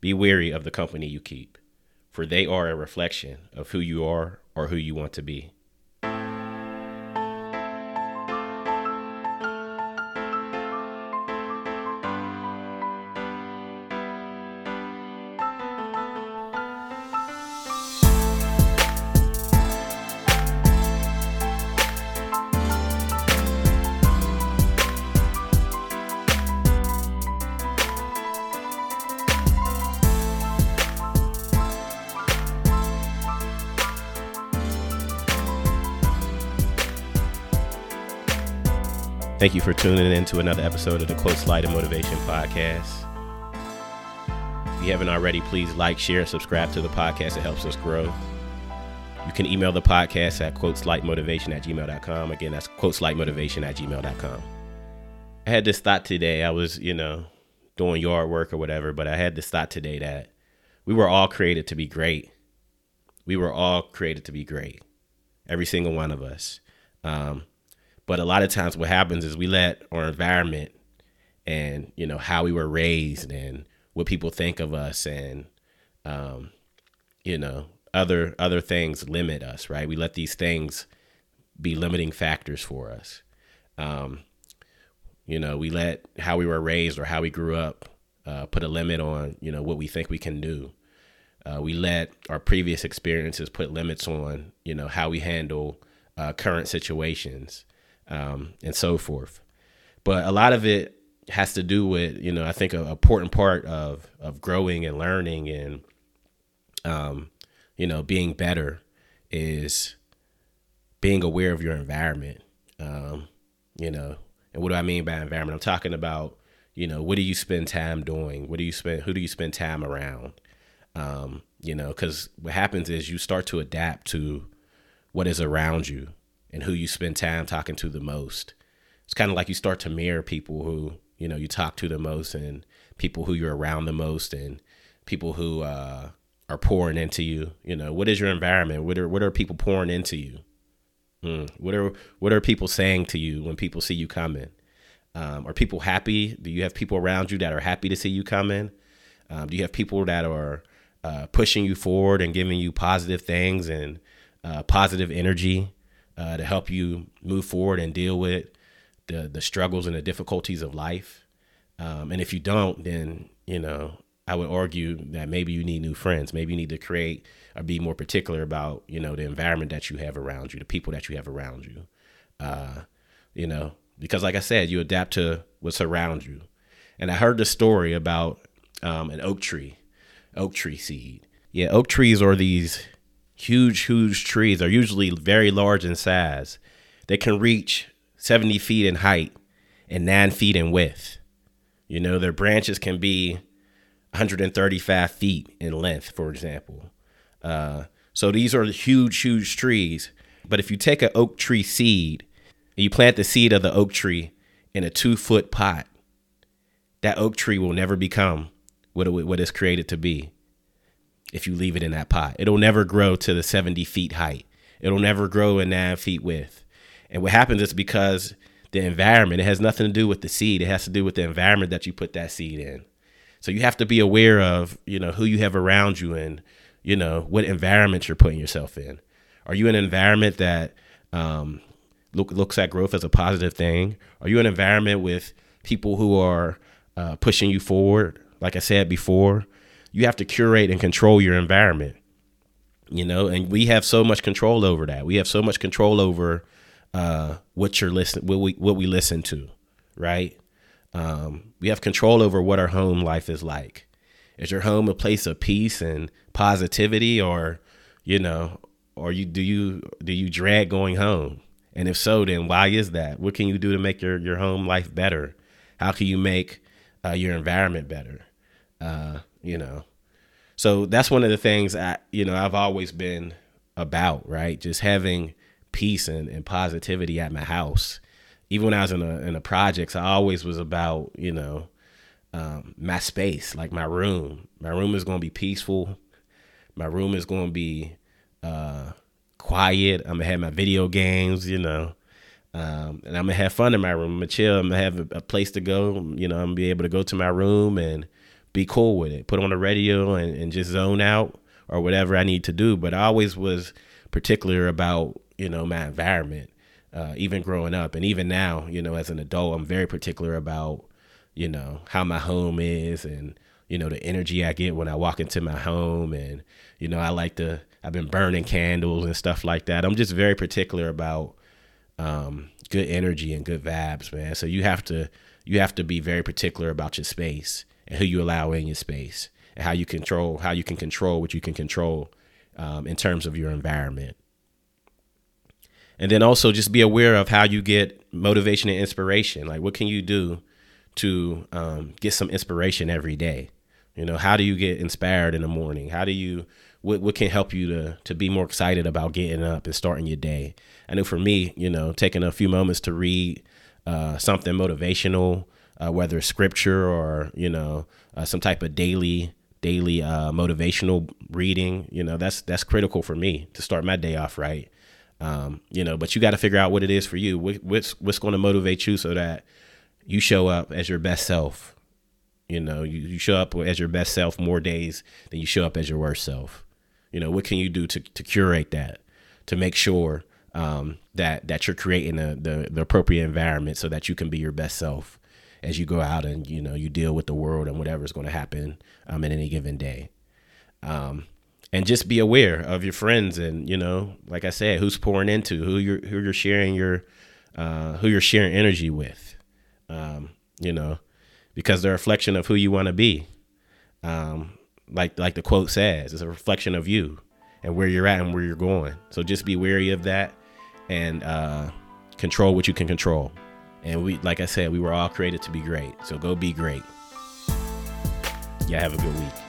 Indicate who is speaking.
Speaker 1: Be wary of the company you keep, for they are a reflection of who you are or who you want to be. Thank you for tuning in to another episode of the Quotes Light and Motivation Podcast. If you haven't already, please like, share, and subscribe to the podcast. It helps us grow. You can email the podcast at quoteslightmotivation at gmail.com. Again, that's quoteslightmotivation at gmail.com. I had this thought today. I was, you know, doing yard work or whatever, but I had this thought today that we were all created to be great. We were all created to be great. Every single one of us. Um, but a lot of times what happens is we let our environment and, you know, how we were raised and what people think of us and um, you know, other other things limit us, right? We let these things be limiting factors for us. Um, you know, we let how we were raised or how we grew up uh, put a limit on, you know, what we think we can do. Uh, we let our previous experiences put limits on, you know, how we handle uh, current situations um, and so forth. But a lot of it has to do with, you know, I think an important part of of growing and learning and, um, you know, being better is being aware of your environment. Um, you know, and what do I mean by environment? I'm talking about, you know, what do you spend time doing? What do you spend? Who do you spend time around? Um, you know, because what happens is you start to adapt to what is around you and who you spend time talking to the most. It's kind of like you start to mirror people who, you know, you talk to the most and people who you're around the most and people who uh, are pouring into you. You know, what is your environment? What are what are people pouring into you? Mm. What are what are people saying to you when people see you coming? Um, are people happy? Do you have people around you that are happy to see you coming? Um, do you have people that are uh, pushing you forward and giving you positive things and uh, positive energy? Uh, to help you move forward and deal with the the struggles and the difficulties of life. Um, and if you don't, then you know I would argue that maybe you need new friends. Maybe you need to create or be more particular about you know the environment that you have around you, the people that you have around you. Uh, you know, because like I said, you adapt to what's around you. And I heard the story about um, an oak tree, oak tree seed. Yeah, oak trees are these huge, huge trees are usually very large in size. They can reach 70 feet in height and nine feet in width. You know, their branches can be 135 feet in length, for example. Uh, so these are huge, huge trees. But if you take an oak tree seed and you plant the seed of the oak tree in a two foot pot, that oak tree will never become what, it, what it's created to be if you leave it in that pot. It'll never grow to the 70 feet height. It'll never grow in nine feet width. And what happens is because the environment, it has nothing to do with the seed. It has to do with the environment that you put that seed in. So you have to be aware of, you know, who you have around you and, you know, what environment you're putting yourself in. Are you in an environment that um, look, looks at growth as a positive thing? Are you in an environment with people who are uh, pushing you forward? Like I said before, you have to curate and control your environment you know and we have so much control over that. We have so much control over uh, what you're listening what we what we listen to right? Um, we have control over what our home life is like. Is your home a place of peace and positivity or you know or you do you do you dread going home? And if so then why is that? What can you do to make your your home life better? How can you make uh, your environment better? Uh, you know. So that's one of the things I, you know, I've always been about, right? Just having peace and, and positivity at my house. Even when I was in a in a projects, I always was about, you know, um, my space, like my room. My room is gonna be peaceful. My room is gonna be uh, quiet. I'm gonna have my video games, you know. Um, and I'm gonna have fun in my room. I'm gonna chill. I'm gonna have a, a place to go. You know, I'm gonna be able to go to my room and be cool with it. Put on the radio and, and just zone out or whatever I need to do. But I always was particular about, you know, my environment, uh, even growing up. And even now, you know, as an adult, I'm very particular about, you know, how my home is and, you know, the energy I get when I walk into my home. And, you know, I like to, I've been burning candles and stuff like that. I'm just very particular about um, good energy and good vibes, man. So you have to, you have to be very particular about your space and who you allow in your space and how you control how you can control what you can control um, in terms of your environment. And then also just be aware of how you get motivation and inspiration. Like what can you do to um, get some inspiration every day? You know how do you get inspired in the morning? How do you what, what can help you to to be more excited about getting up and starting your day? I know for me you know taking a few moments to read uh, something motivational uh, whether scripture or you know uh, some type of daily daily uh, motivational reading. You know that's that's critical for me to start my day off right. Um, you know, but you got to figure out what it is for you. What, what's what's going to motivate you so that you show up as your best self. You know, you, you show up as your best self more days than you show up as your worst self. You know, what can you do to, to curate that, to make sure um, that that you're creating the, the, the appropriate environment so that you can be your best self as you go out and you know you deal with the world and whatever's going to happen um, in any given day. Um, and just be aware of your friends and you know, like I said, who's pouring into, who you're who you're sharing your uh, who you're sharing energy with. Um, you know, because they're a reflection of who you want to be. Um, like like the quote says, it's a reflection of you and where you're at and where you're going. So just be wary of that and uh, control what you can control. And we, like I said, we were all created to be great. So go be great. Y'all have a good week.